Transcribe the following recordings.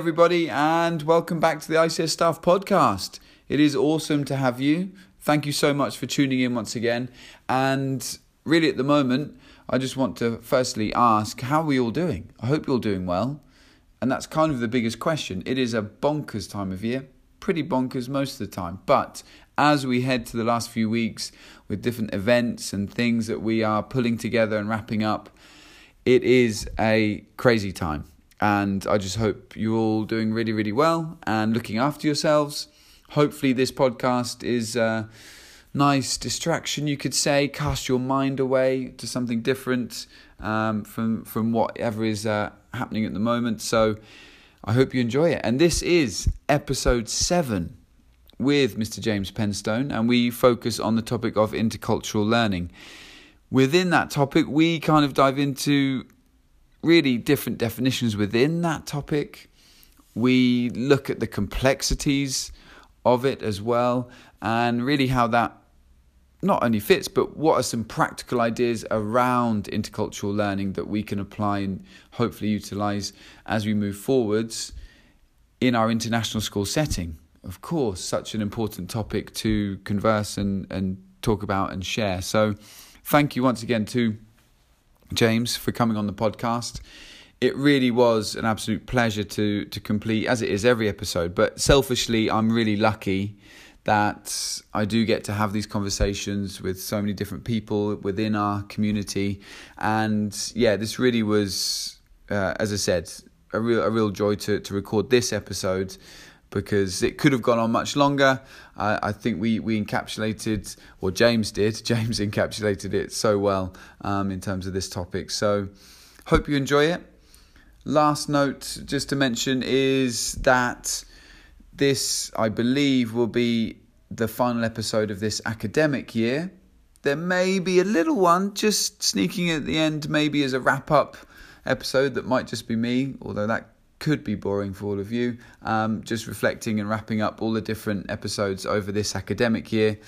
everybody, and welcome back to the ICS Staff Podcast. It is awesome to have you. Thank you so much for tuning in once again. And really, at the moment, I just want to firstly ask how are we all doing? I hope you're doing well. And that's kind of the biggest question. It is a bonkers time of year, pretty bonkers most of the time. But as we head to the last few weeks with different events and things that we are pulling together and wrapping up, it is a crazy time. And I just hope you're all doing really, really well and looking after yourselves. Hopefully, this podcast is a nice distraction, you could say, cast your mind away to something different um, from, from whatever is uh, happening at the moment. So I hope you enjoy it. And this is episode seven with Mr. James Penstone, and we focus on the topic of intercultural learning. Within that topic, we kind of dive into really different definitions within that topic. We look at the complexities of it as well, and really how that not only fits, but what are some practical ideas around intercultural learning that we can apply and hopefully utilize as we move forwards in our international school setting. Of course, such an important topic to converse and, and talk about and share. So, thank you once again to James, for coming on the podcast. It really was an absolute pleasure to to complete, as it is every episode. But selfishly, I'm really lucky that I do get to have these conversations with so many different people within our community, and yeah, this really was, uh, as I said, a real a real joy to to record this episode because it could have gone on much longer. I think we, we encapsulated, or James did, James encapsulated it so well um, in terms of this topic. So, hope you enjoy it. Last note, just to mention, is that this, I believe, will be the final episode of this academic year. There may be a little one just sneaking at the end, maybe as a wrap up episode that might just be me, although that could be boring for all of you. Um, just reflecting and wrapping up all the different episodes over this academic year.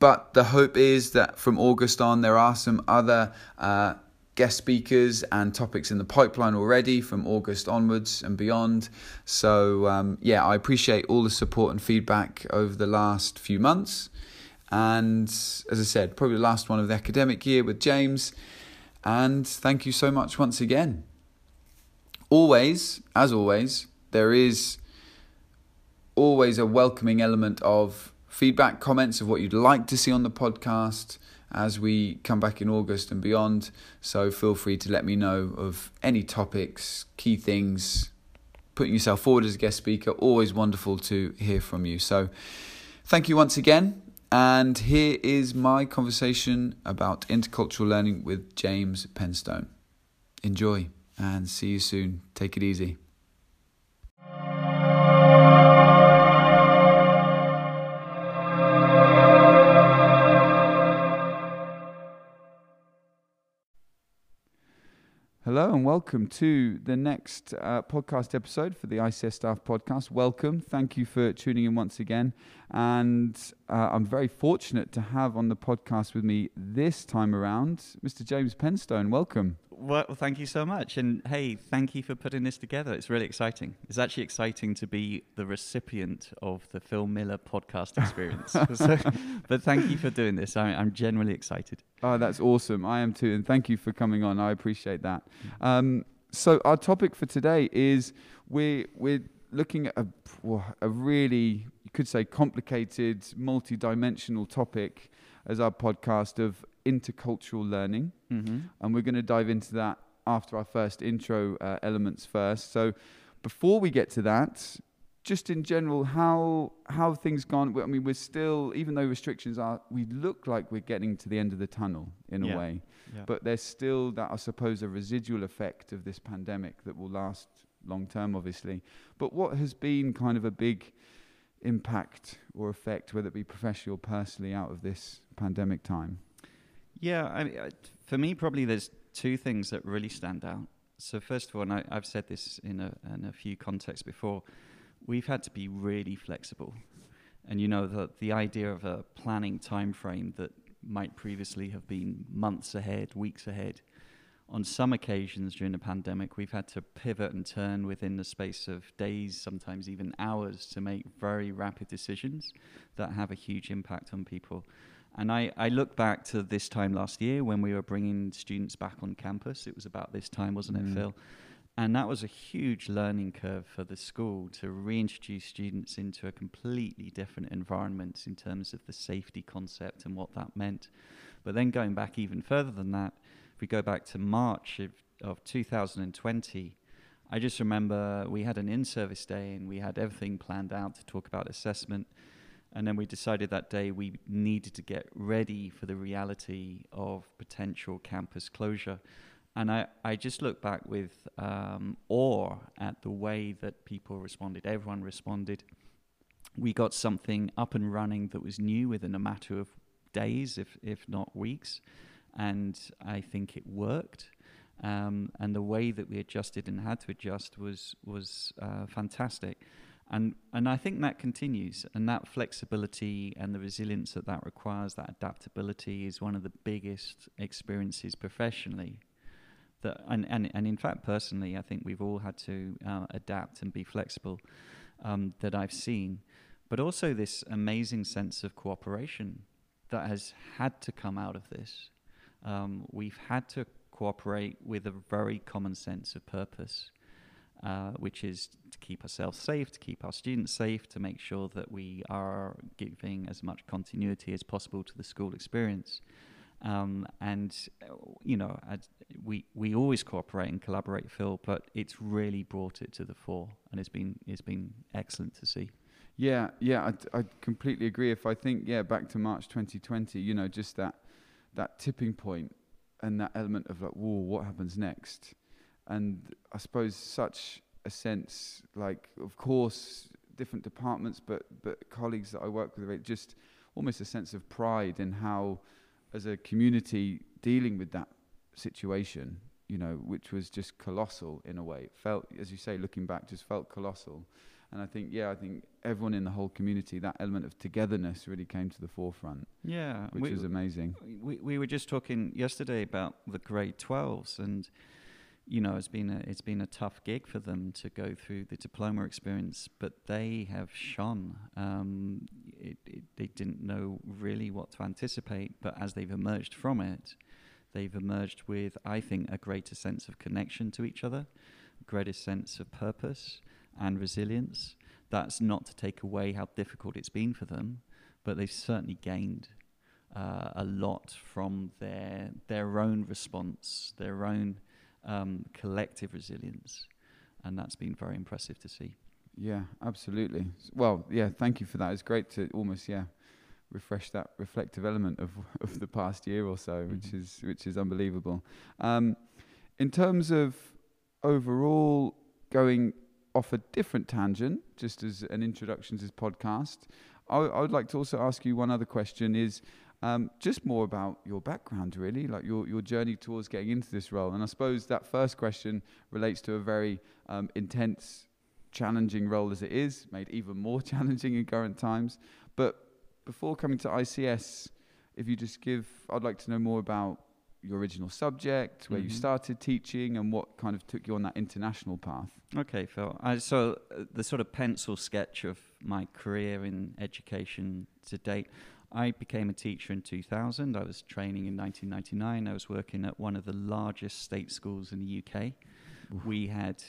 But the hope is that from August on, there are some other uh, guest speakers and topics in the pipeline already from August onwards and beyond. So, um, yeah, I appreciate all the support and feedback over the last few months. And as I said, probably the last one of the academic year with James. And thank you so much once again always, as always, there is always a welcoming element of feedback, comments of what you'd like to see on the podcast as we come back in August and beyond. So feel free to let me know of any topics, key things, putting yourself forward as a guest speaker. Always wonderful to hear from you. So thank you once again. And here is my conversation about intercultural learning with James Penstone. Enjoy and see you soon. Take it easy. Hello and welcome to the next uh, podcast episode for the ICS Staff Podcast. Welcome. Thank you for tuning in once again. And uh, I'm very fortunate to have on the podcast with me this time around Mr. James Penstone. Welcome. Well, thank you so much. And hey, thank you for putting this together. It's really exciting. It's actually exciting to be the recipient of the Phil Miller podcast experience. so, but thank you for doing this. I, am genuinely excited. Oh, that's awesome. I am too. And thank you for coming on. I appreciate that. Um, so, our topic for today is we're, we're looking at a, a really, you could say, complicated, multi dimensional topic as our podcast of intercultural learning. Mm-hmm. And we're going to dive into that after our first intro uh, elements first. So before we get to that, just in general, how how things gone? I mean, we're still, even though restrictions are, we look like we're getting to the end of the tunnel in yeah. a way, yeah. but there's still that, I suppose, a residual effect of this pandemic that will last long term, obviously. But what has been kind of a big impact or effect, whether it be professionally or personally, out of this pandemic time? Yeah, I mean, for me, probably there's two things that really stand out. So first of all, and I, have said this in a, in a few contexts before, we've had to be really flexible. And you know, the, the idea of a planning time frame that might previously have been months ahead, weeks ahead, on some occasions during the pandemic, we've had to pivot and turn within the space of days, sometimes even hours, to make very rapid decisions that have a huge impact on people. And I, I look back to this time last year when we were bringing students back on campus. It was about this time, wasn't Mm. it, Phil? And that was a huge learning curve for the school to reintroduce students into a completely different environment in terms of the safety concept and what that meant. But then going back even further than that, if we go back to March of, of 2020, I just remember we had an in service day and we had everything planned out to talk about assessment. And then we decided that day we needed to get ready for the reality of potential campus closure. And I, I just look back with um, awe at the way that people responded. Everyone responded. We got something up and running that was new within a matter of days, if, if not weeks. And I think it worked. Um, and the way that we adjusted and had to adjust was, was uh, fantastic. And, and I think that continues. And that flexibility and the resilience that that requires, that adaptability, is one of the biggest experiences professionally that and, and, and in fact personally I think we've all had to uh, adapt and be flexible um, that I've seen but also this amazing sense of cooperation that has had to come out of this um, we've had to cooperate with a very common sense of purpose uh, which is to keep ourselves safe, to keep our students safe, to make sure that we are giving as much continuity as possible to the school experience. Um, and you know, we we always cooperate and collaborate, Phil, but it's really brought it to the fore, and it's been it's been excellent to see. Yeah, yeah, I, I completely agree. If I think, yeah, back to March 2020, you know, just that that tipping point and that element of like, whoa, what happens next? And I suppose such a sense, like, of course, different departments, but but colleagues that I work with, it just almost a sense of pride in how, as a community, dealing with that situation, you know, which was just colossal in a way. It felt, as you say, looking back, just felt colossal. And I think, yeah, I think everyone in the whole community, that element of togetherness really came to the forefront, Yeah, which we, was amazing. we we were just talking yesterday about the grade 12s and you know it's been a it's been a tough gig for them to go through the diploma experience but they have shone. Um, it, it, they didn't know really what to anticipate but as they've emerged from it they've emerged with I think a greater sense of connection to each other greater sense of purpose and resilience. That's not to take away how difficult it's been for them but they've certainly gained uh, a lot from their their own response, their own um, collective resilience, and that's been very impressive to see. Yeah, absolutely. Well, yeah, thank you for that. It's great to almost, yeah, refresh that reflective element of of the past year or so, which Mhm. is which is unbelievable. Um, in terms of overall going off a different tangent, just as an introduction to this podcast, I, I would like to also ask you one other question: is um, just more about your background, really, like your your journey towards getting into this role. And I suppose that first question relates to a very um, intense challenging role as it is, made even more challenging in current times. But before coming to ICS, if you just give, I'd like to know more about your original subject, where you Mhm. started teaching, and what kind of took you on that international path. Okay, Phil. I, so uh, the sort of pencil sketch of my career in education to date. I became a teacher in 2000. I was training in 1999. I was working at one of the largest state schools in the UK. We had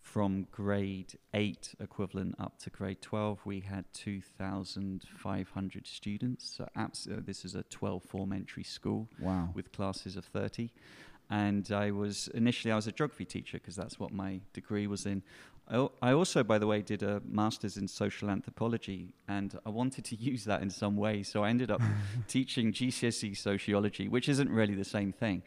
from grade 8 equivalent up to grade 12 we had 2500 students so abs- uh, this is a 12 form entry school Wow. with classes of 30 and i was initially i was a geography teacher because that's what my degree was in I, I also by the way did a masters in social anthropology and i wanted to use that in some way so i ended up teaching gcse sociology which isn't really the same thing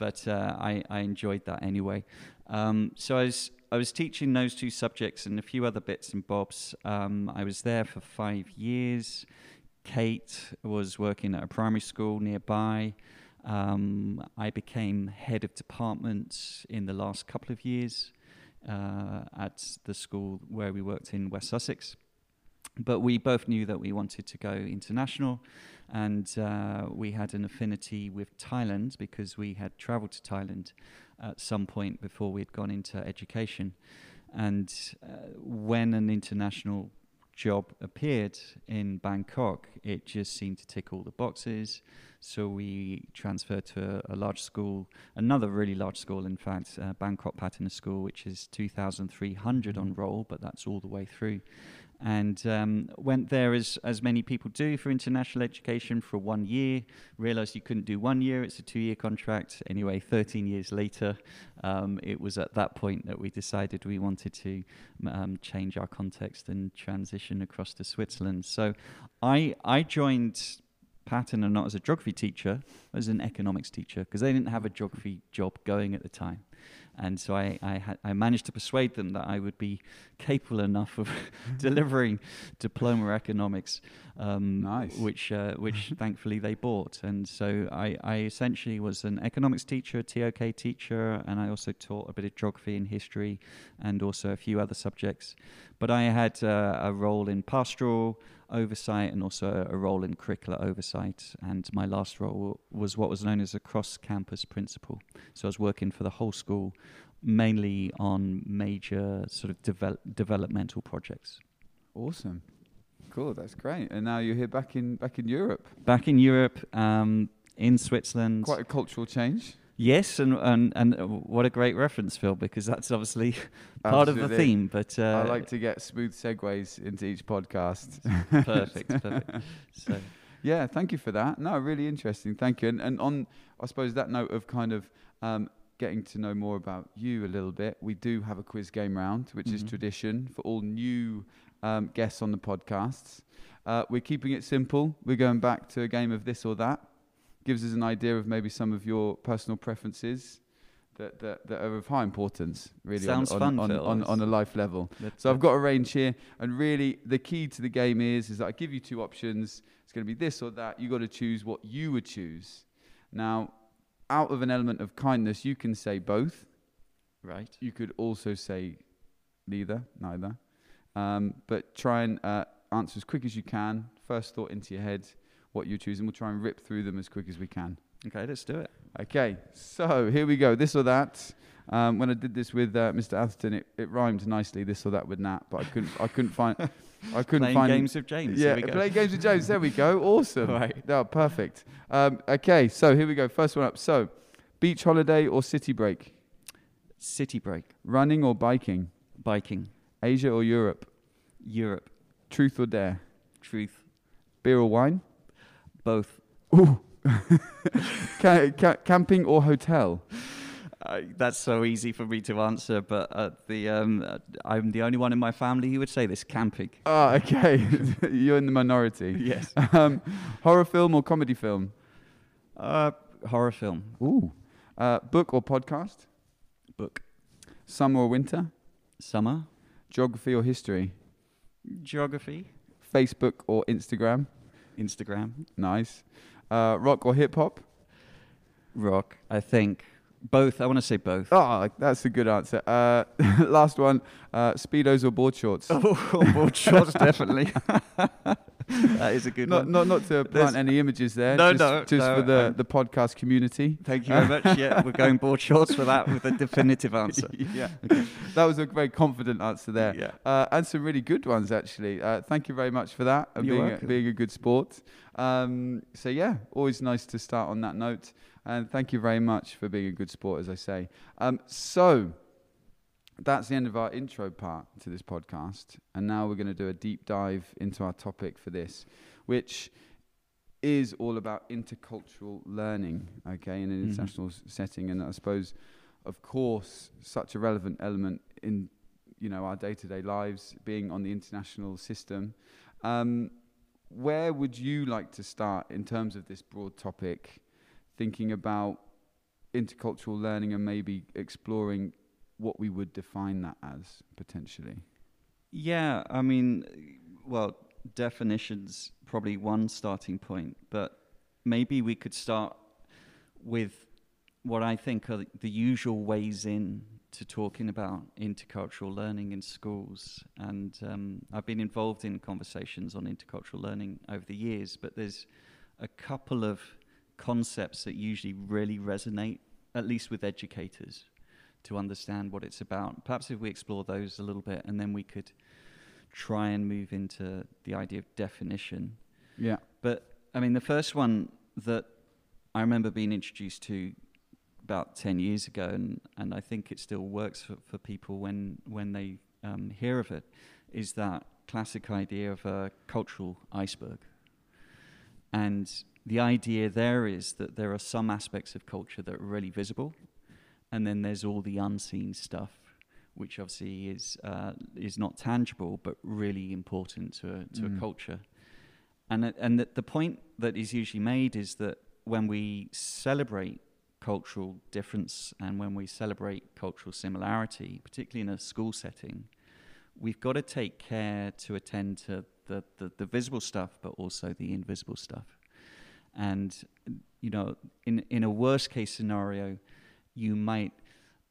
but uh, I, I enjoyed that anyway. Um, so I was, I was teaching those two subjects and a few other bits and bobs. Um, i was there for five years. Kate was working at a primary school nearby. Um, I became head of department in the last couple of years uh, at the school where we worked in West Sussex. but we both knew that we wanted to go international, and uh, we had an affinity with Thailand because we had traveled to Thailand at some point before we'd gone into education. And uh, when an international job appeared in Bangkok, it just seemed to tick all the boxes. So we transferred to a, a large school, another really large school, in fact, uh, Bangkok Patana School, which is 2,300 on roll, but that's all the way through and um, went there as, as many people do for international education for one year. Realized you couldn't do one year, it's a two year contract. Anyway, 13 years later, um, it was at that point that we decided we wanted to um, change our context and transition across to Switzerland. So I, I joined and not as a geography teacher, as an economics teacher, because they didn't have a geography job going at the time. And so I, I, had, I managed to persuade them that I would be capable enough of delivering diploma economics, um, nice. which, uh, which thankfully they bought. And so I, I essentially was an economics teacher, a TOK teacher, and I also taught a bit of geography and history and also a few other subjects. But I had uh, a role in pastoral oversight and also a role in curricular oversight. And my last role was what was known as a cross campus principal. So I was working for the whole school, mainly on major sort of devel- developmental projects. Awesome. Cool, that's great. And now you're here back in back in Europe. Back in Europe, um, in Switzerland. Quite a cultural change. Yes, and, and and what a great reference, Phil, because that's obviously part Absolutely. of the theme. But uh, I like to get smooth segues into each podcast. perfect, perfect. So yeah, thank you for that. No, really interesting. Thank you. And and on I suppose that note of kind of um, getting to know more about you a little bit, we do have a quiz game round, which mm-hmm. is tradition for all new um, guests on the podcasts. Uh, we're keeping it simple. We're going back to a game of this or that gives us an idea of maybe some of your personal preferences that, that, that are of high importance, really, Sounds on, fun, on, Phil. on, on, a life level. so I've got a range here, and really the key to the game is is that I give you two options. It's going to be this or that. You've got to choose what you would choose. Now, out of an element of kindness, you can say both. Right. You could also say neither, neither. Um, but try and uh, answer as quick as you can. First thought into your head what you choose, and we'll try and rip through them as quick as we can. Okay, let's do it. Okay, so here we go. This or that. Um, when I did this with uh, Mr. Atherton, it, it rhymed nicely. This or that with Nat, but I couldn't. I couldn't find. I couldn't Playing find games with James. Yeah, play games with James. There we go. Awesome. right. No, perfect. Um, okay, so here we go. First one up. So, beach holiday or city break? City break. Running or biking? Biking. Asia or Europe? Europe. Truth or dare? Truth. Beer or wine? Both. Ooh. ca- ca- camping or hotel? Uh, that's so easy for me to answer, but uh, the um, uh, I'm the only one in my family who would say this camping. Oh, okay. You're in the minority. Yes. Um, horror film or comedy film? Uh, horror film. Ooh. Uh, book or podcast? Book. Summer or winter? Summer. Geography or history? Geography. Facebook or Instagram? Instagram. Nice. Uh, rock or hip hop? Rock. I think both. I want to say both. Oh, that's a good answer. Uh, last one: uh, speedos or board shorts? Oh, board shorts, definitely. that is a good not, one. Not, not to plant any images there. No, just, no, just no, for the, um, the podcast community. Thank you very much. Yeah, we're going board shorts for that with a definitive answer. yeah, that was a very confident answer there. Yeah, uh, and some really good ones actually. Uh, thank you very much for that and You're being a, being a good sport. Um, so yeah, always nice to start on that note. And thank you very much for being a good sport, as I say. Um, so that's the end of our intro part to this podcast. And now we're going to do a deep dive into our topic for this, which is all about intercultural learning, okay, in an Mhm. international setting. And I suppose, of course, such a relevant element in you know our day-to-day lives, being on the international system. Um, where would you like to start in terms of this broad topic, thinking about intercultural learning and maybe exploring what we would define that as potentially? Yeah, I mean, well, definitions probably one starting point, but maybe we could start with what I think are the usual ways in to talking about intercultural learning in schools, and um, I've been involved in conversations on intercultural learning over the years. But there's a couple of concepts that usually really resonate, at least with educators, to understand what it's about. Perhaps if we explore those a little bit, and then we could try and move into the idea of definition. Yeah. But I mean, the first one that I remember being introduced to about 10 years ago, and, and I think it still works for, for people when, when they um, hear of it, is that classic idea of a cultural iceberg. And the idea there is that there are some aspects of culture that are really visible, and then there's all the unseen stuff, which obviously is uh, is not tangible but really important to a, to Mm. a culture. And and the, the point that is usually made is that when we celebrate cultural difference and when we celebrate cultural similarity, particularly in a school setting, we've got to take care to attend to the, the, the visible stuff, but also the invisible stuff. And, you know, in, in a worst case scenario, you might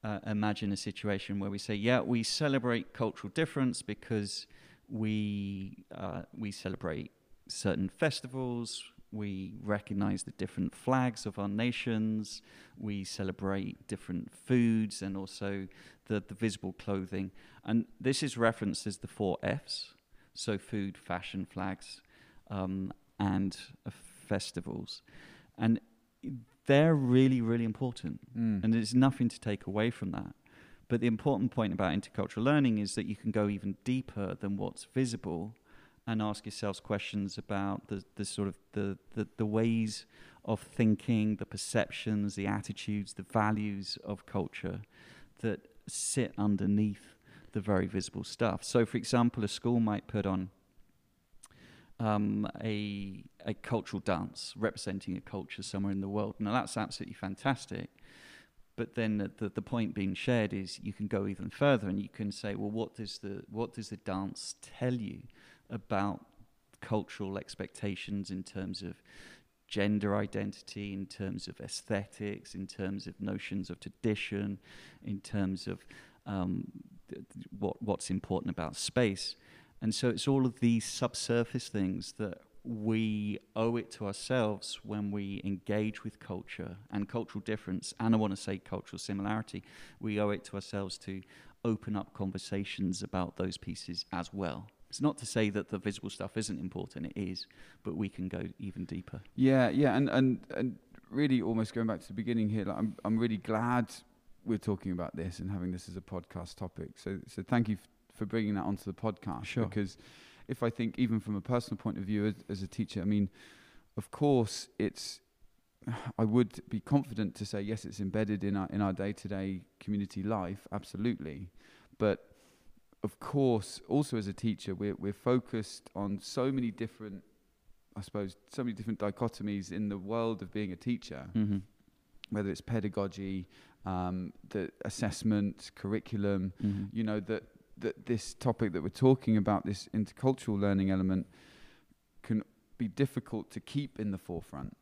uh, imagine a situation where we say, yeah, we celebrate cultural difference because we, uh, we celebrate certain festivals, we recognize the different flags of our nations, we celebrate different foods and also the, the visible clothing. And this is referenced as the four F's so food, fashion, flags, um, and uh, festivals. And they're really, really important. Mm. And there's nothing to take away from that. But the important point about intercultural learning is that you can go even deeper than what's visible and ask yourselves questions about the, the sort of the, the, the ways of thinking, the perceptions, the attitudes, the values of culture that sit underneath the very visible stuff. So, for example, a school might put on um, a, a cultural dance representing a culture somewhere in the world. Now, that's absolutely fantastic. But then the, the, point being shared is you can go even further and you can say, well, what does the, what does the dance tell you about cultural expectations in terms of gender identity, in terms of aesthetics, in terms of notions of tradition, in terms of um, what, what's important about space. And so it's all of these subsurface things that we owe it to ourselves when we engage with culture and cultural difference, and I want to say cultural similarity. We owe it to ourselves to open up conversations about those pieces as well. It's not to say that the visible stuff isn't important, it is, but we can go even deeper. Yeah, yeah, and, and and really almost going back to the beginning here, like I'm I'm really glad we're talking about this and having this as a podcast topic. So so thank you for bringing that onto the podcast Sure. because if I think even from a personal point of view as, as a teacher, I mean, of course it's I would be confident to say yes, it's embedded in our in our day to day community life, absolutely, but of course, also as a teacher, we're we're focused on so many different, I suppose, so many different dichotomies in the world of being a teacher, Mm-hmm. whether it's pedagogy, um, the assessment, curriculum. Mm-hmm. You know that that this topic that we're talking about, this intercultural learning element, can be difficult to keep in the forefront.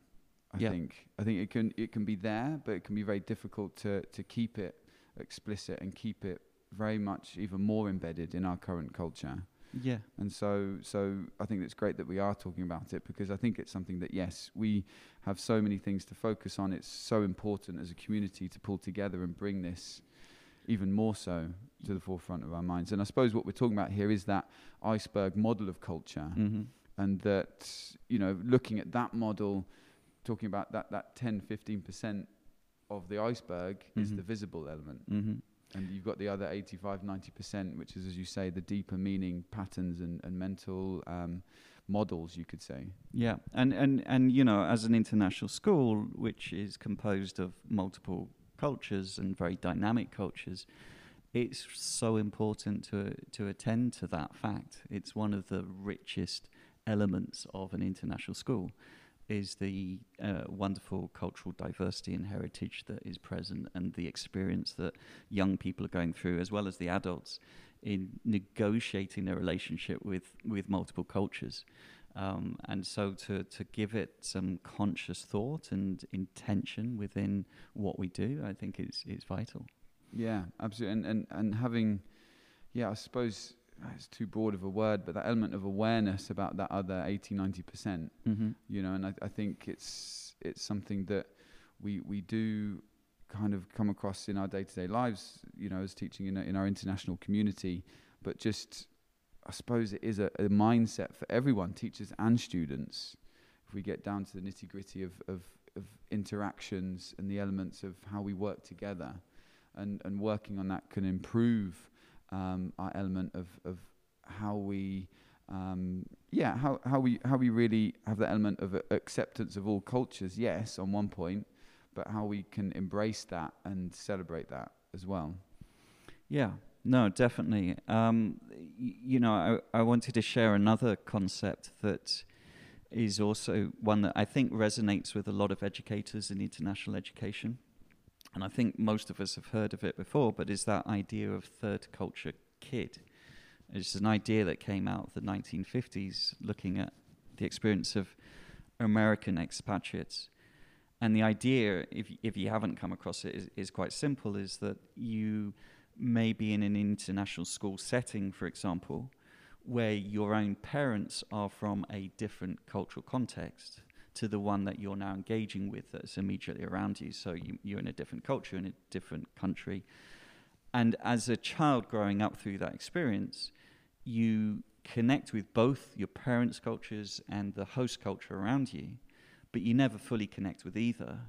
I Yeah. think I think it can it can be there, but it can be very difficult to to keep it explicit and keep it very much even more embedded in our current culture. Yeah. And so, so I think it's great that we are talking about it because I think it's something that yes, we have so many things to focus on. It's so important as a community to pull together and bring this even more so to the forefront of our minds. And I suppose what we're talking about here is that iceberg model of culture, Mm-hmm. and that you know, looking at that model, talking about that that 10, 15 percent of the iceberg is Mhm. the visible element. Mm-hmm. And you've got the other 85, 90%, which is, as you say, the deeper meaning patterns and, and mental um, models, you could say. Yeah, and, and, and you know, as an international school, which is composed of multiple cultures and very dynamic cultures, it's so important to to attend to that fact. It's one of the richest elements of an international school is the uh, wonderful cultural diversity and heritage that is present and the experience that young people are going through as well as the adults in negotiating their relationship with with multiple cultures um, and so to, to give it some conscious thought and intention within what we do, I think is, is vital. Yeah, absolutely. And and and having, yeah, I suppose it's too broad of a word, but that element of awareness about that other 80, 90 percent. Mm-hmm. You know, and I, I think it's it's something that we we do kind of come across in our day to day lives. You know, as teaching in a, in our international community, but just I suppose it is a, a mindset for everyone, teachers and students. If we get down to the nitty gritty of, of, of interactions and the elements of how we work together, and, and working on that can improve um, our element of, of how we um, yeah how, how we how we really have that element of acceptance of all cultures yes on one point but how we can embrace that and celebrate that as well Yeah, no, definitely. Um, you know, I, I wanted to share another concept that is also one that I think resonates with a lot of educators in international education. And I think most of us have heard of it before, but is that idea of third culture kid. It's an idea that came out of the 1950s looking at the experience of American expatriates. And the idea, if, if you haven't come across it, is, is quite simple is that you may be in an international school setting, for example, where your own parents are from a different cultural context to the one that you're now engaging with that's immediately around you. So you, you're in a different culture, in a different country. And as a child growing up through that experience, you connect with both your parents' cultures and the host culture around you, but you never fully connect with either.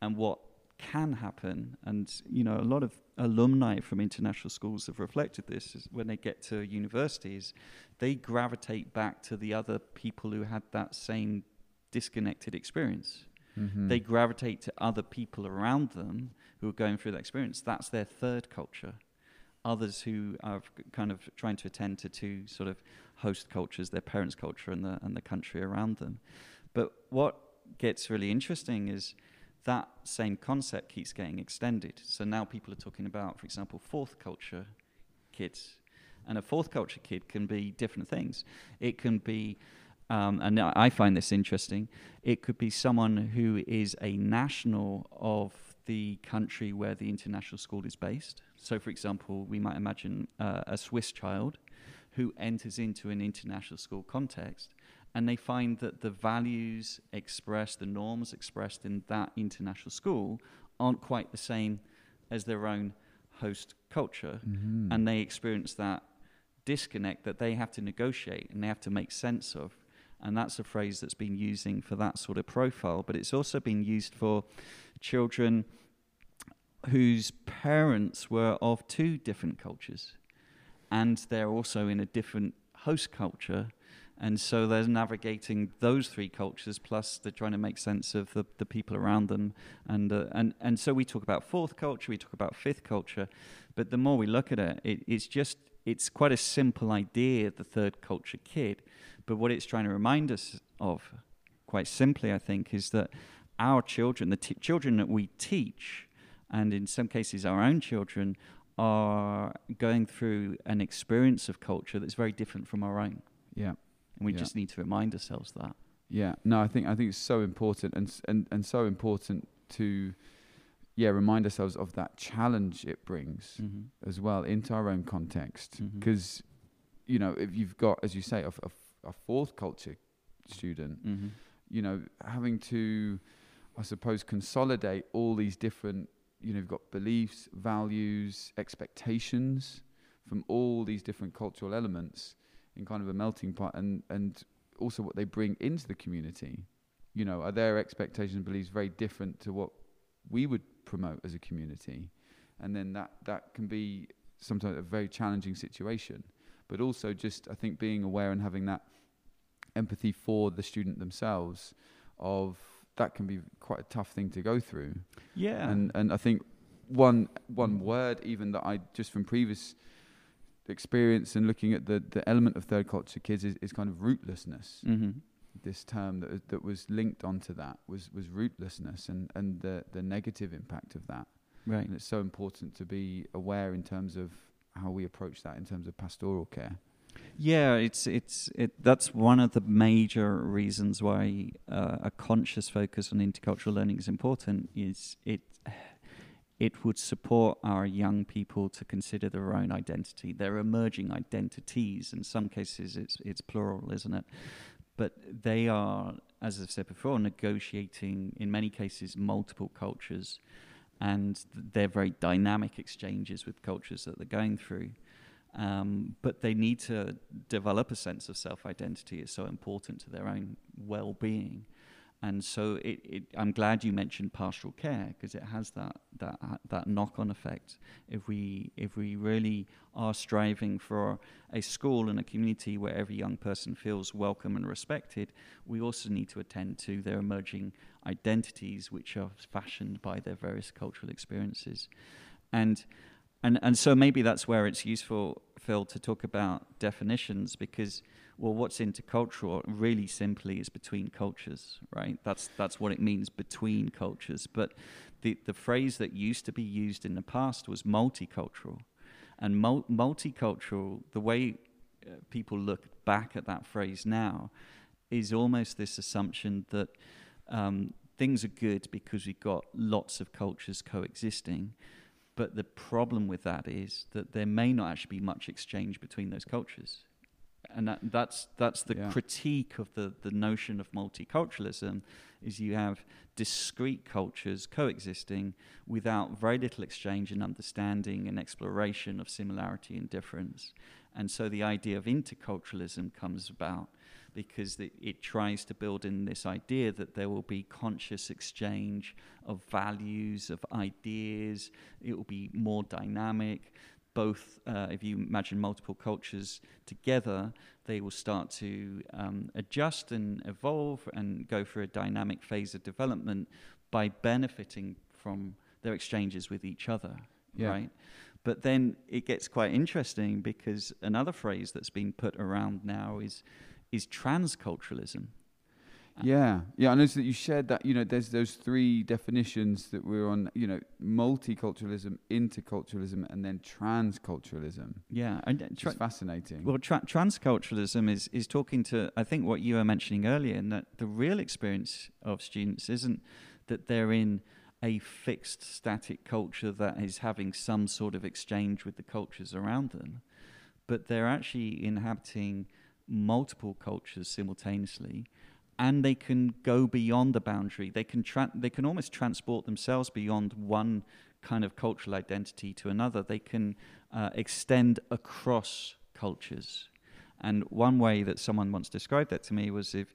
And what can happen, and you know, a lot of alumni from international schools have reflected this, is when they get to universities, they gravitate back to the other people who had that same disconnected experience. mm-hmm. They gravitate to other people around them who are going through that experience. That's their third culture. Others who are kind of trying to attend to two sort of host cultures, their parents' culture and the and the country around them. But what gets really interesting is that same concept keeps getting extended. So now people are talking about, for example, fourth culture kids. And a fourth culture kid can be different things. It can be, um, and I find this interesting, it could be someone who is a national of the country where the international school is based. So, for example, we might imagine uh, a Swiss child who enters into an international school context and they find that the values expressed, the norms expressed in that international school aren't quite the same as their own host culture. Mhm. And they experience that disconnect that they have to negotiate and they have to make sense of. And that's a phrase that's been using for that sort of profile, but it's also been used for children whose parents were of two different cultures and they're also in a different host culture and so they're navigating those three cultures plus they're trying to make sense of the, the people around them. And, uh, and and so we talk about fourth culture we talk about fifth culture. But the more we look at it, it it's just it's quite a simple idea of the third culture kid. But what it's trying to remind us of quite simply i think is that our children the t- children that we teach and in some cases our own children are going through an experience of culture that's very different from our own. Yeah and we Yeah. just need to remind ourselves that Yeah, no, I think I think it's so important and and and so important to yeah remind ourselves of that challenge it brings mm-hmm. as well into our own context because you know if you've got as you say a fourth culture student Mm-hmm. you know having to I suppose consolidate all these different you know you've got beliefs values expectations from all these different cultural elements in kind of a melting pot and and also what they bring into the community. You know are their expectations and beliefs very different to what we would promote as a community? And then that that can be sometimes a very challenging situation. But also just i think being aware and having that empathy for the student themselves of that can be quite a tough thing to go through. Yeah. And and I think one one word even that I just from previous experience and looking at the the element of third culture kids is, is kind of rootlessness. mm-hmm. This term that was- that was linked onto that was was rootlessness and and the the negative impact of that. right And it's so important to be aware in terms of how we approach that in terms of pastoral care. Yeah, it's it's it. That's one of the major reasons why uh, a conscious focus on intercultural learning is important. Is it it would support our young people to consider their own identity, their emerging identities. In some cases, it's it's plural, isn't it? But they are, as I've said before, negotiating in many cases multiple cultures, and they're very dynamic exchanges with cultures that they're going through. Um, but they need to develop a sense of self identity. It's so important to their own well being. And so it, it, I'm glad you mentioned pastoral care because it has that, that, that knock on effect. If we, if we really are striving for a school and a community where every young person feels welcome and respected, we also need to attend to their emerging identities, which are fashioned by their various cultural experiences. And and and so maybe that's where it's useful, Phil, to talk about definitions because well, what's intercultural really simply is between cultures, right? That's that's what it means between cultures. But the the phrase that used to be used in the past was multicultural, and mul- multicultural. The way uh, people look back at that phrase now is almost this assumption that um, things are good because we've got lots of cultures coexisting but the problem with that is that there may not actually be much exchange between those cultures. And that, that's, that's the yeah. critique of the, the notion of multiculturalism is you have discrete cultures coexisting without very little exchange and understanding and exploration of similarity and difference. And so the idea of interculturalism comes about because it, it, tries to build in this idea that there will be conscious exchange of values, of ideas. It will be more dynamic. Both, uh, if you imagine multiple cultures together, they will start to um, adjust and evolve and go through a dynamic phase of development by benefiting from their exchanges with each other. Yeah. Right. But then it gets quite interesting because another phrase that's been put around now is is transculturalism. Yeah, yeah. I noticed that you shared that. You know, there's those three definitions that we're on. You know, multiculturalism, interculturalism, and then transculturalism. Yeah, and uh, tra- it's fascinating. Well, tra- transculturalism is is talking to I think what you were mentioning earlier, and that the real experience of students isn't that they're in a fixed, static culture that is having some sort of exchange with the cultures around them, but they're actually inhabiting multiple cultures simultaneously and they can go beyond the boundary. They can tra- they can almost transport themselves beyond one kind of cultural identity to another. They can uh, extend across cultures. And one way that someone once described that to me was if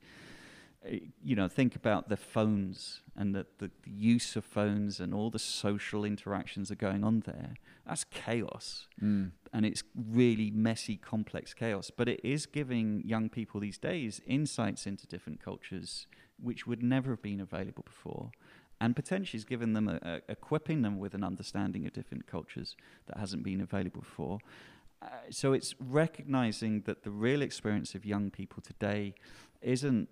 you know, think about the phones and the, the, the, use of phones and all the social interactions that are going on there. That's chaos. Mm. And it's really messy, complex chaos. But it is giving young people these days insights into different cultures which would never have been available before. And potentially is giving them, a, a, equipping them with an understanding of different cultures that hasn't been available before. Uh, so it's recognizing that the real experience of young people today isn't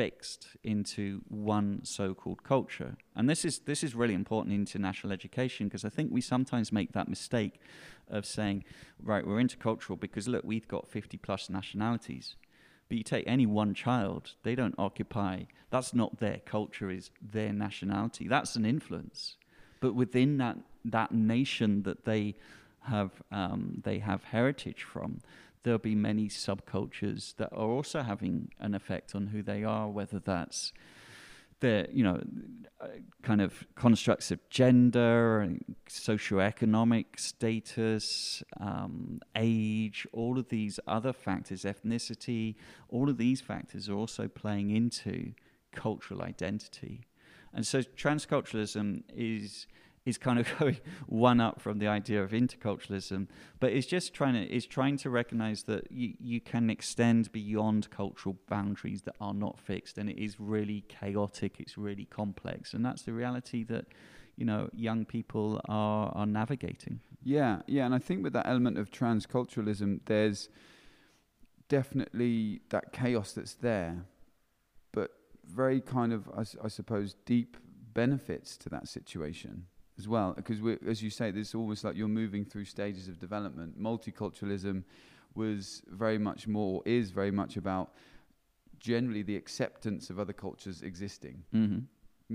fixed into one so-called culture. And this is this is really important in international education because I think we sometimes make that mistake of saying, right, we're intercultural because look, we've got 50 plus nationalities. But you take any one child, they don't occupy, that's not their culture, is their nationality. That's an influence. But within that, that nation that they have, um, they have heritage from, there'll be many subcultures that are also having an effect on who they are, whether that's the you know uh, kind of constructs of gender, socioeconomic status, um, age, all of these other factors, ethnicity, all of these factors are also playing into cultural identity. And so transculturalism is is kind of going one up from the idea of interculturalism, but it's just trying to is trying to recognize that you, you can extend beyond cultural boundaries that are not fixed, and it is really chaotic. It's really complex, and that's the reality that you know young people are are navigating. Yeah, yeah, and I think with that element of transculturalism, there's definitely that chaos that's there, but very kind of I, I suppose deep benefits to that situation as well, because as you say, this almost like you're moving through stages of development. Multiculturalism was very much more, is very much about generally the acceptance of other cultures existing mm-hmm.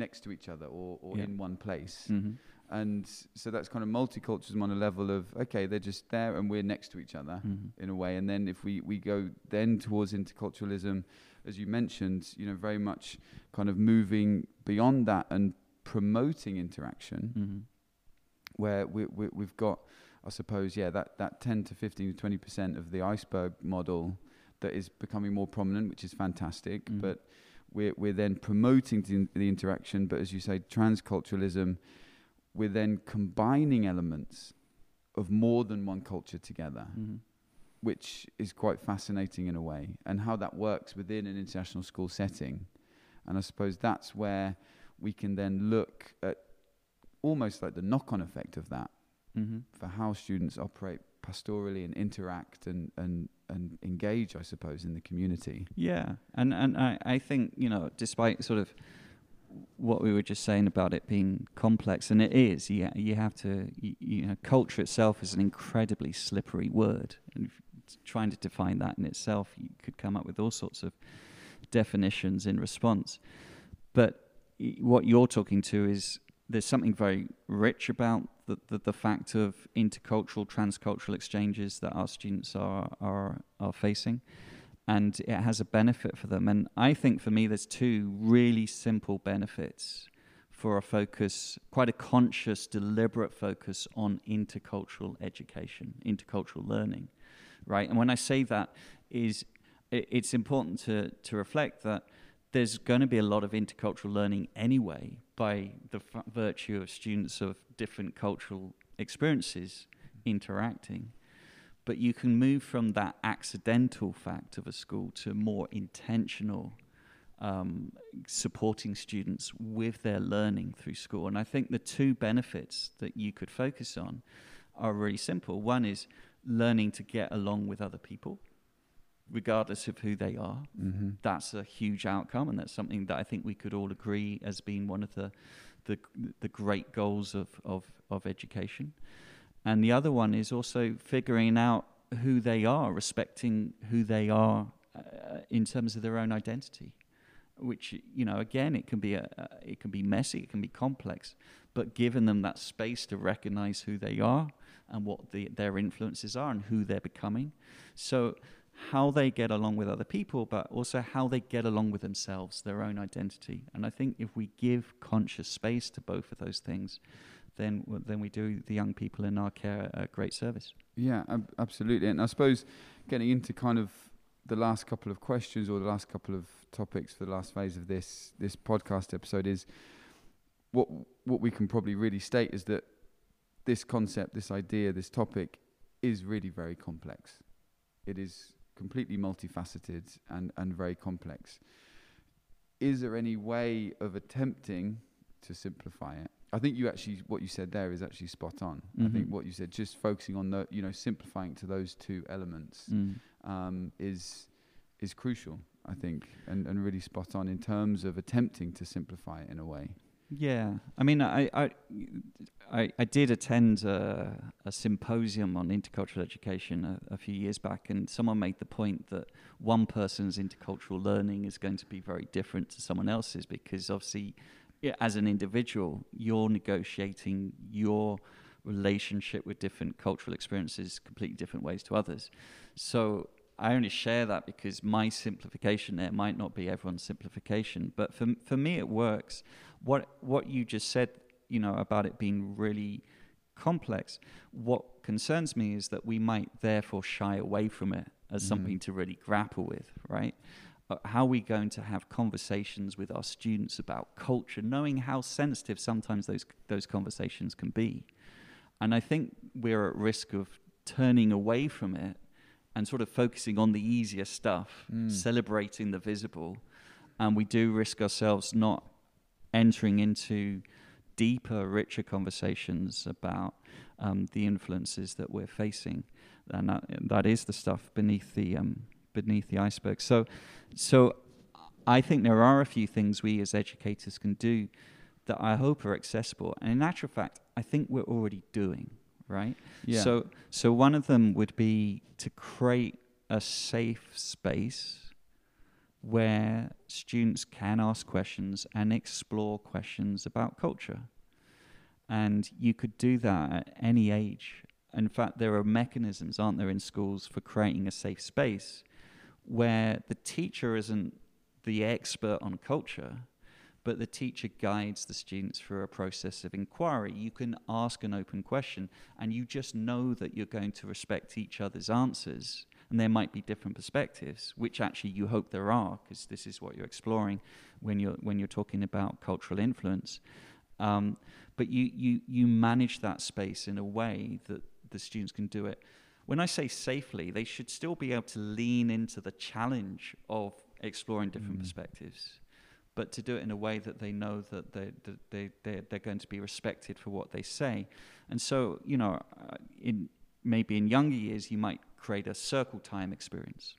next to each other or, or yeah. in one place. Mm-hmm. and so that's kind of multiculturalism on a level of okay they're just there and we're next to each other Mhm. in a way and then if we we go then towards interculturalism as you mentioned you know very much kind of moving beyond that and promoting interaction Mhm. where we, we we've got I suppose yeah that that 10 to 15 to 20 percent of the iceberg model that is becoming more prominent which is fantastic Mhm. but we're we're then promoting the, the interaction but as you say transculturalism we're then combining elements of more than one culture together Mhm. which is quite fascinating in a way, and how that works within an international school setting. And I suppose that's where we can then look at almost like the knock on effect of that Mhm. for how students operate pastorally and interact and, and, and engage, I suppose, in the community. Yeah, and and I, I think you know, despite sort of what we were just saying about it being complex, and it is, you you have to, you, you know, culture itself is an incredibly slippery word, and trying to define that in itself, you could come up with all sorts of definitions in response. But what you're talking to is there's something very rich about the, the, the fact of intercultural, transcultural exchanges that our students are are are facing and it has a benefit for them. And I think for me, there's two really simple benefits for a focus, quite a conscious, deliberate focus on intercultural education, intercultural learning, right? And when I say that, is it, it's important to to reflect that there's going to be a lot of intercultural learning anyway by the f- virtue of students of different cultural experiences interacting but you can move from that accidental fact of a school to more intentional um, supporting students with their learning through school. And I think the two benefits that you could focus on are really simple. One is learning to get along with other people, regardless of who they are. Mm-hmm. That's a huge outcome, and that's something that I think we could all agree as being one of the the, the great goals of, of, of education and the other one is also figuring out who they are, respecting who they are uh, in terms of their own identity. Which you know, again, it can be a, uh, it can be messy, it can be complex, but giving them that space to recognize who they are and what the, their influences are and who they're becoming. So, how they get along with other people, but also how they get along with themselves, their own identity. And I think if we give conscious space to both of those things, then then we do the young people in our care a great service. Yeah, ab- absolutely. And I suppose getting into kind of the last couple of questions or the last couple of topics for the last phase of this this podcast episode is what what we can probably really state is that this concept, this idea, this topic is really very complex. It is completely multifaceted and, and very complex. Is there any way of attempting to simplify it? I think you actually what you said there is actually spot on. I think Mhm. what you said, just focusing on the you know simplifying to those two elements Mm. um, is is crucial. I think and, and really spot on in terms of attempting to simplify it in a way. Yeah, I mean, I I, I, I did attend a, a symposium on intercultural education a, a few years back, and someone made the point that one person's intercultural learning is going to be very different to someone else's because obviously, as an individual, you're negotiating your relationship with different cultural experiences completely different ways to others. So I only share that because my simplification there might not be everyone's simplification, but for for me it works. What what you just said, you know, about it being really complex. What concerns me is that we might therefore shy away from it as Mhm. something to really grapple with, right? Uh, how are we going to have conversations with our students about culture, knowing how sensitive sometimes those those conversations can be? And I think we're at risk of turning away from it and sort of focusing on the easier stuff, Mm. celebrating the visible, and we do risk ourselves not entering into deeper, richer conversations about um, the influences that we're facing, and that, that is the stuff beneath the um, beneath the iceberg. So, so I think there are a few things we as educators can do that I hope are accessible, and in actual fact, I think we're already doing right. Yeah. So, so one of them would be to create a safe space where students can ask questions and explore questions about culture. And you could do that at any age. In fact, there are mechanisms, aren't there, in schools for creating a safe space where the teacher isn't the expert on culture, but the teacher guides the students through a process of inquiry. You can ask an open question, and you just know that you're going to respect each other's answers. And there might be different perspectives, which actually you hope there are, because this is what you're exploring when you're when you're talking about cultural influence. Um, but you, you you manage that space in a way that the students can do it. When I say safely, they should still be able to lean into the challenge of exploring different mm. perspectives but to do it in a way that they know that they, that they, they're, they're going to be respected for what they say. And so, you know, uh, in, maybe in younger years, you might create a circle time experience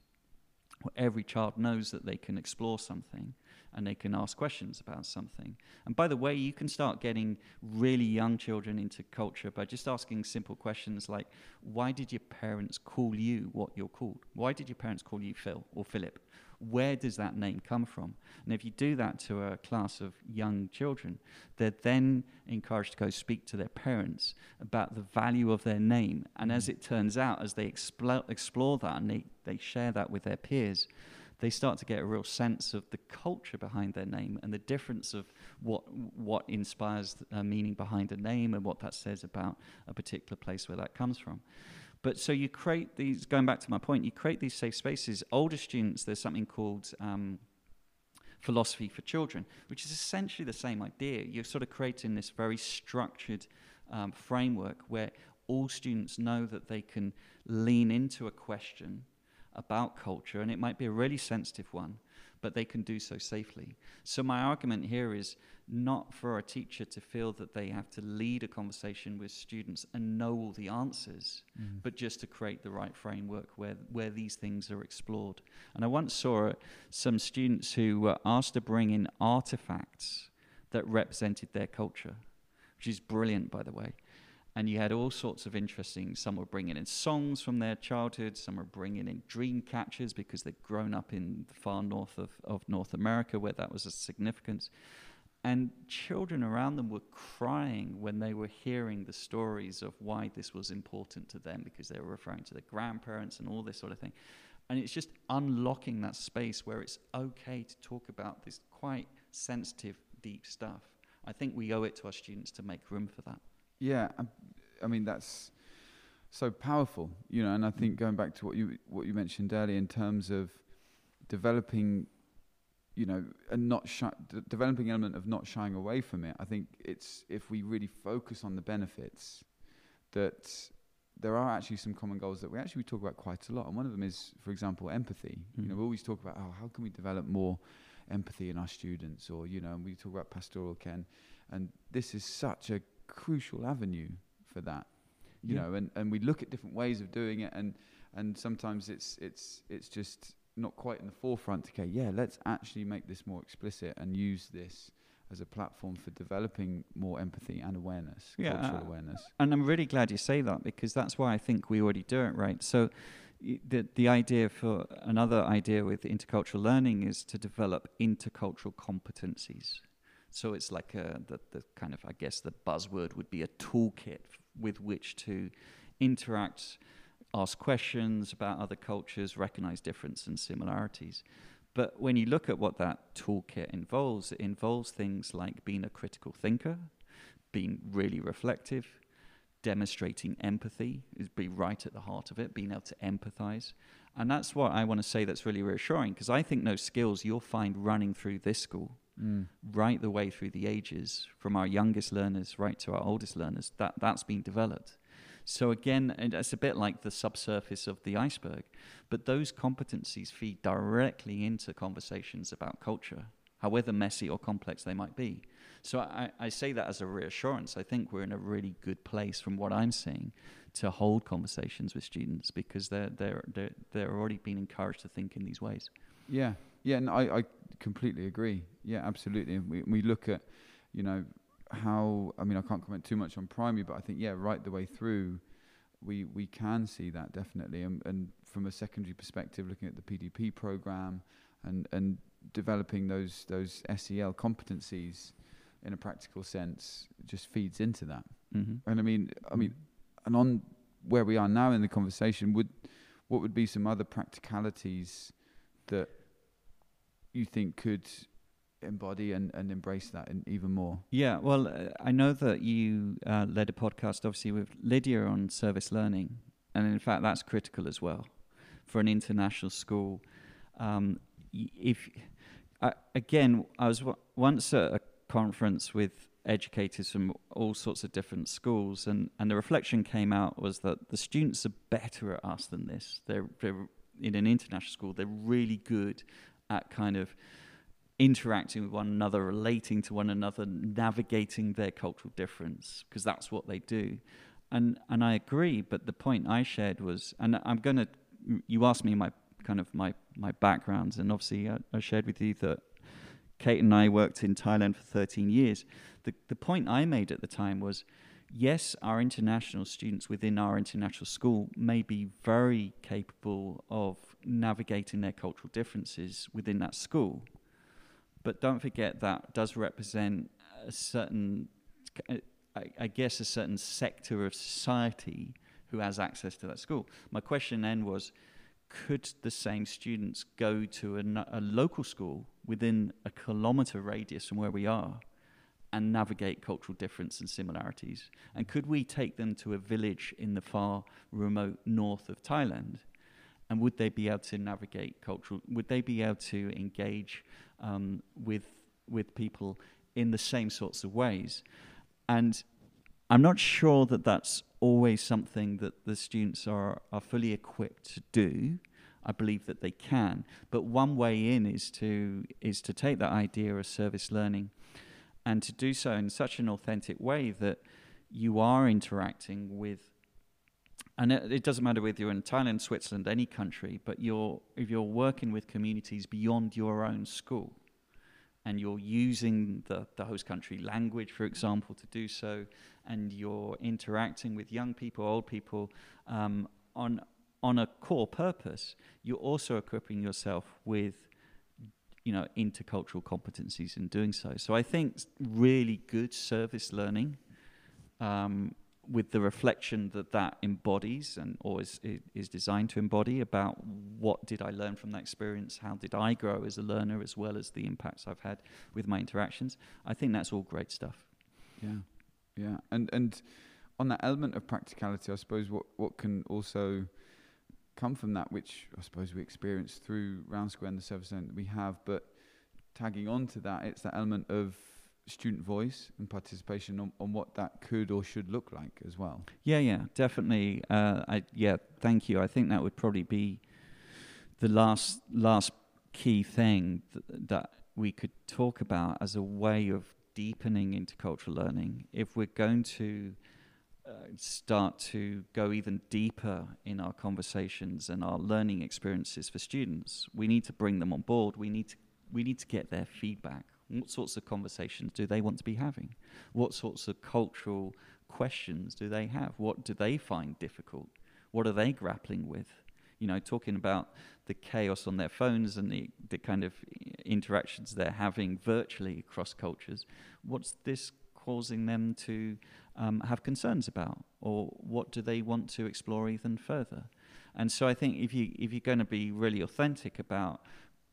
where every child knows that they can explore something and they can ask questions about something. And by the way, you can start getting really young children into culture by just asking simple questions like, why did your parents call you what you're called? Why did your parents call you Phil or Philip? Where does that name come from? And if you do that to a class of young children, they're then encouraged to go speak to their parents about the value of their name. And as mm. it turns out, as they explore, explore that and they, they share that with their peers, they start to get a real sense of the culture behind their name and the difference of what what inspires a uh, meaning behind a name and what that says about a particular place where that comes from. But so you create these. Going back to my point, you create these safe spaces. Older students, there's something called um, philosophy for children, which is essentially the same idea. You're sort of creating this very structured um, framework where all students know that they can lean into a question about culture, and it might be a really sensitive one, but they can do so safely. So, my argument here is not for a teacher to feel that they have to lead a conversation with students and know all the answers, mm. but just to create the right framework where, where these things are explored. And I once saw some students who were asked to bring in artifacts that represented their culture, which is brilliant, by the way and you had all sorts of interesting. Some were bringing in songs from their childhood. Some were bringing in dream catchers because they'd grown up in the far north of, of North America, where that was a significance. And children around them were crying when they were hearing the stories of why this was important to them, because they were referring to their grandparents and all this sort of thing. And it's just unlocking that space where it's okay to talk about this quite sensitive, deep stuff. I think we owe it to our students to make room for that. Yeah, I mean that's so powerful, you know. And I think going back to what you what you mentioned earlier in terms of developing, you know, and not shy, d- developing element of not shying away from it. I think it's if we really focus on the benefits, that there are actually some common goals that we actually talk about quite a lot. And one of them is, for example, empathy. Mm. You know, we always talk about oh, how can we develop more empathy in our students, or you know, and we talk about pastoral care. And, and this is such a crucial avenue for that. You yeah. know, and, and we look at different ways of doing it, and and sometimes it's it's it's just not quite in the forefront. Okay, yeah, let's actually make this more explicit and use this as a platform for developing more empathy and awareness, yeah, cultural uh, awareness. And I'm really glad you say that because that's why I think we already do it right. So the the idea for another idea with intercultural learning is to develop intercultural competencies. So it's like a, the, the kind of, I guess the buzzword would be a toolkit with which to interact, ask questions about other cultures, recognize difference and similarities. But when you look at what that toolkit involves, it involves things like being a critical thinker, being really reflective, demonstrating empathy is be right at the heart of it, being able to empathize. And that's what I want to say that's really reassuring because I think those skills you'll find running through this school mm. right the way through the ages, from our youngest learners right to our oldest learners, that, that's been developed. So again, it's a bit like the subsurface of the iceberg, but those competencies feed directly into conversations about culture, however messy or complex they might be. So I, I say that as a reassurance. I think we're in a really good place from what I'm seeing to hold conversations with students because they're they're they're, they're already being encouraged to think in these ways. Yeah, yeah, and I, I completely agree. Yeah, absolutely. We we look at, you know, how I mean I can't comment too much on primary, but I think yeah, right the way through, we we can see that definitely, and, and from a secondary perspective, looking at the PDP program and and developing those those SEL competencies in a practical sense just feeds into that. Mm-hmm. And I mean, I mean, and on where we are now in the conversation, would what would be some other practicalities that you think could embody and, and embrace that even more? Yeah, well, uh, I know that you uh, led a podcast, obviously, with Lydia on service learning, and in fact, that's critical as well for an international school. Um, if again, I was w- once at a conference with educators from all sorts of different schools, and, and the reflection came out was that the students are better at us than this. They're, they're in an international school. They're really good at kind of interacting with one another, relating to one another, navigating their cultural difference, because that's what they do. And and I agree, but the point I shared was, and I'm to, you asked me my kind of my my backgrounds, and obviously I, I shared with you that Kate and I worked in Thailand for 13 years. The the point I made at the time was, yes, our international students within our international school may be very capable of navigating their cultural differences within that school but don't forget that does represent a certain, I, I guess, a certain sector of society who has access to that school. My question then was, could the same students go to a, a local school within a kilometre radius from where we are and navigate cultural difference and similarities? And could we take them to a village in the far remote north of Thailand? And would they be able to navigate cultural? Would they be able to engage um, with with people in the same sorts of ways. And I'm not sure that that's always something that the students are, are fully equipped to do. I believe that they can, but one way in is to is to take that idea of service learning, and to do so in such an authentic way that you are interacting with. And it, it doesn't matter whether you're in Thailand, Switzerland, any country, but you're if you're working with communities beyond your own school, and you're using the, the host country language, for example, to do so, and you're interacting with young people, old people um, on, on a core purpose, you're also equipping yourself with you know intercultural competencies in doing so. So I think really good service learning um, with the reflection that that embodies and or is, is designed to embody about what did I learn from that experience, how did I grow as a learner, as well as the impacts I've had with my interactions. I think that's all great stuff. Yeah, yeah, and and on that element of practicality, I suppose what what can also come from that, which I suppose we experience through Round Square and the service Center that we have, but tagging on to that, it's that element of student voice and participation on, on what that could or should look like as well. Yeah, yeah, definitely. Uh, I, yeah, thank you. I think that would probably be the last last key thing th- that we could talk about as a way of deepening intercultural learning. If we're going to Uh, start to go even deeper in our conversations and our learning experiences for students, we need to bring them on board. We need to we need to get their feedback what sorts of conversations do they want to be having? What sorts of cultural questions do they have? What do they find difficult? What are they grappling with? You know, talking about the chaos on their phones and the, the kind of interactions they're having virtually across cultures. What's this causing them to um, have concerns about? Or what do they want to explore even further? And so I think if you if you're going to be really authentic about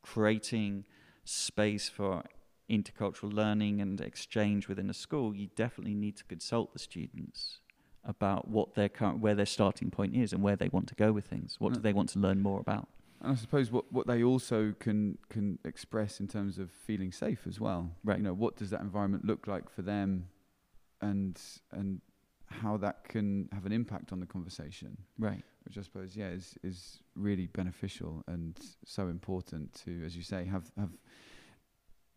creating space for intercultural learning and exchange within a school, you definitely need to consult the students about what their current, where their starting point is and where they want to go with things. What do mm. they want to learn more about? And I suppose what, what they also can can express in terms of feeling safe as well. Right. You know, what does that environment look like for them, and and how that can have an impact on the conversation. Right. Which I suppose yeah is is really beneficial and so important to, as you say, have have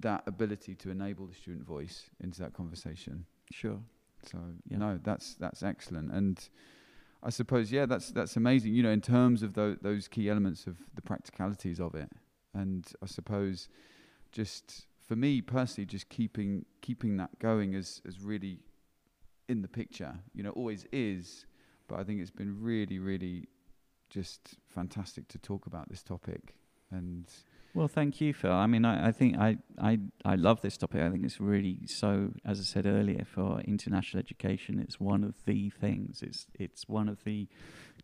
that ability to enable the student voice into that conversation. Sure. So yeah. no, that's that's excellent, and I suppose yeah, that's that's amazing. You know, in terms of those those key elements of the practicalities of it, and I suppose just for me personally, just keeping keeping that going is is really in the picture. You know, always is, but I think it's been really, really just fantastic to talk about this topic and Well, thank you, Phil. I mean, I, I think I, I, I love this topic. I think it's really so, as I said earlier, for international education, it's one of the things. It's it's one of the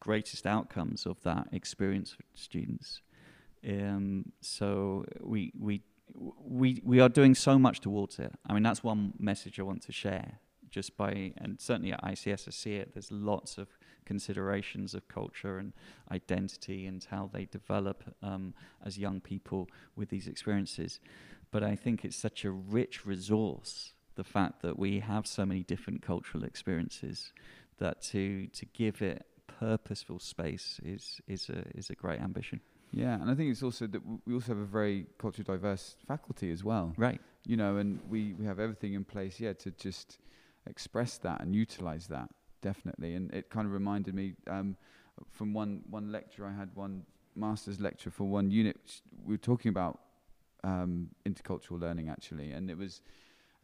greatest outcomes of that experience for students. Um, so we we we we are doing so much towards it. I mean, that's one message I want to share. Just by and certainly at ICS, I see it. There's lots of considerations of culture and identity and how they develop um, as young people with these experiences. But I think it's such a rich resource, the fact that we have so many different cultural experiences, that to to give it purposeful space is is a is a great ambition. Yeah, and I think it's also that we also have a very culturally diverse faculty as well. Right. You know, and we, we have everything in place, yeah, to just express that and utilize that definitely. And it kind of reminded me um, from one one lecture I had, one master's lecture for one unit. We were talking about um, intercultural learning actually, and it was,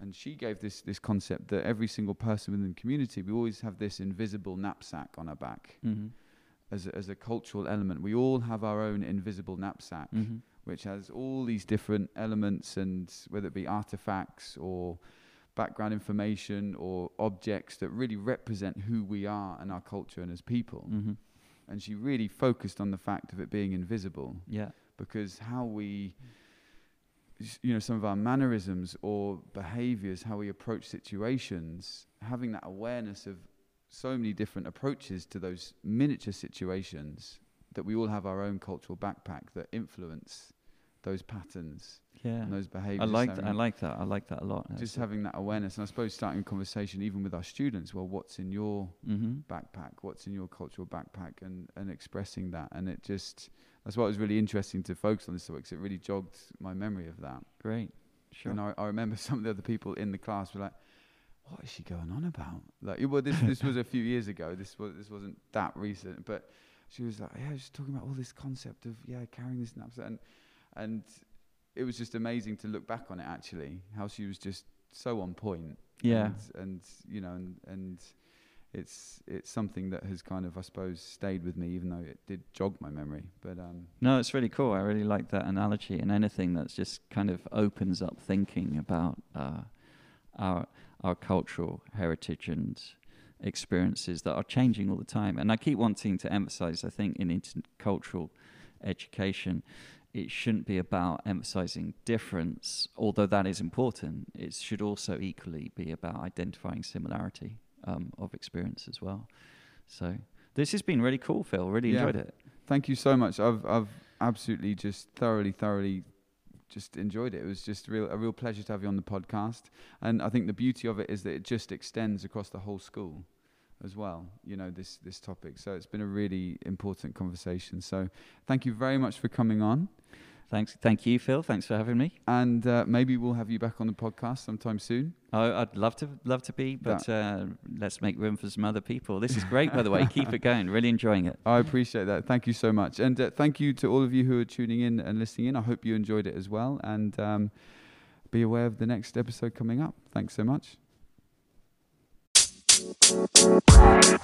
and she gave this this concept that every single person within the community, we always have this invisible knapsack on our back. Mm-hmm. As a, as a cultural element, we all have our own invisible knapsack, Mm-hmm. which has all these different elements, and whether it be artifacts or background information or objects that really represent who we are and our culture and as people. Mm-hmm. And she really focused on the fact of it being invisible Yeah. because how we, you know, some of our mannerisms or behaviors, how we approach situations, having that awareness of so many different approaches to those miniature situations that we all have our own cultural backpack that influence those patterns Yeah. and those behaviors. I like that. I like that. I like that a lot. just having that awareness and i suppose starting a conversation even with our students well what's in your Mm-hmm. backpack what's in your cultural backpack and and expressing that and it just that's what was really interesting to focus on this topic. Cause it really jogged my memory of that Great. Sure. and I, I remember some of the other people in the class were like what is she going on about like well this this was a few years ago this was this wasn't that recent but she was like yeah she's talking about all this concept of yeah carrying this knapsack and and it was just amazing to look back on it actually how she was just so on point yeah. and, and you know and, and it's it's something that has kind of I suppose stayed with me even though it did jog my memory but um No, it's really cool. I really like that analogy, and anything that's just kind of opens up thinking about uh, our our cultural heritage and experiences that are changing all the time. And I keep wanting to emphasize, I think, in intercultural education, it shouldn't be about emphasizing difference, although that is important. It should also equally be about identifying similarity um, of experience as well. So this has been really cool, Phil. Really Yeah. enjoyed it. thank you so much I've I've absolutely just thoroughly thoroughly just enjoyed it it was just real a real pleasure to have you on the podcast and I think the beauty of it is that it just extends across the whole school as well you know this this topic so it's been a really important conversation so thank you very much for coming on Thanks, thank you, Phil. Thanks for having me. and uh, maybe we'll have you back on the podcast sometime soon I, I'd love to, love to be, but uh, let's make room for some other people. This is great, by the way. Keep it going. Really enjoying it. I appreciate that. Thank you so much. And uh, thank you to all of you who are tuning in and listening in. I hope you enjoyed it as well. And um, be aware of the next episode coming up. Thanks so much. Thank you.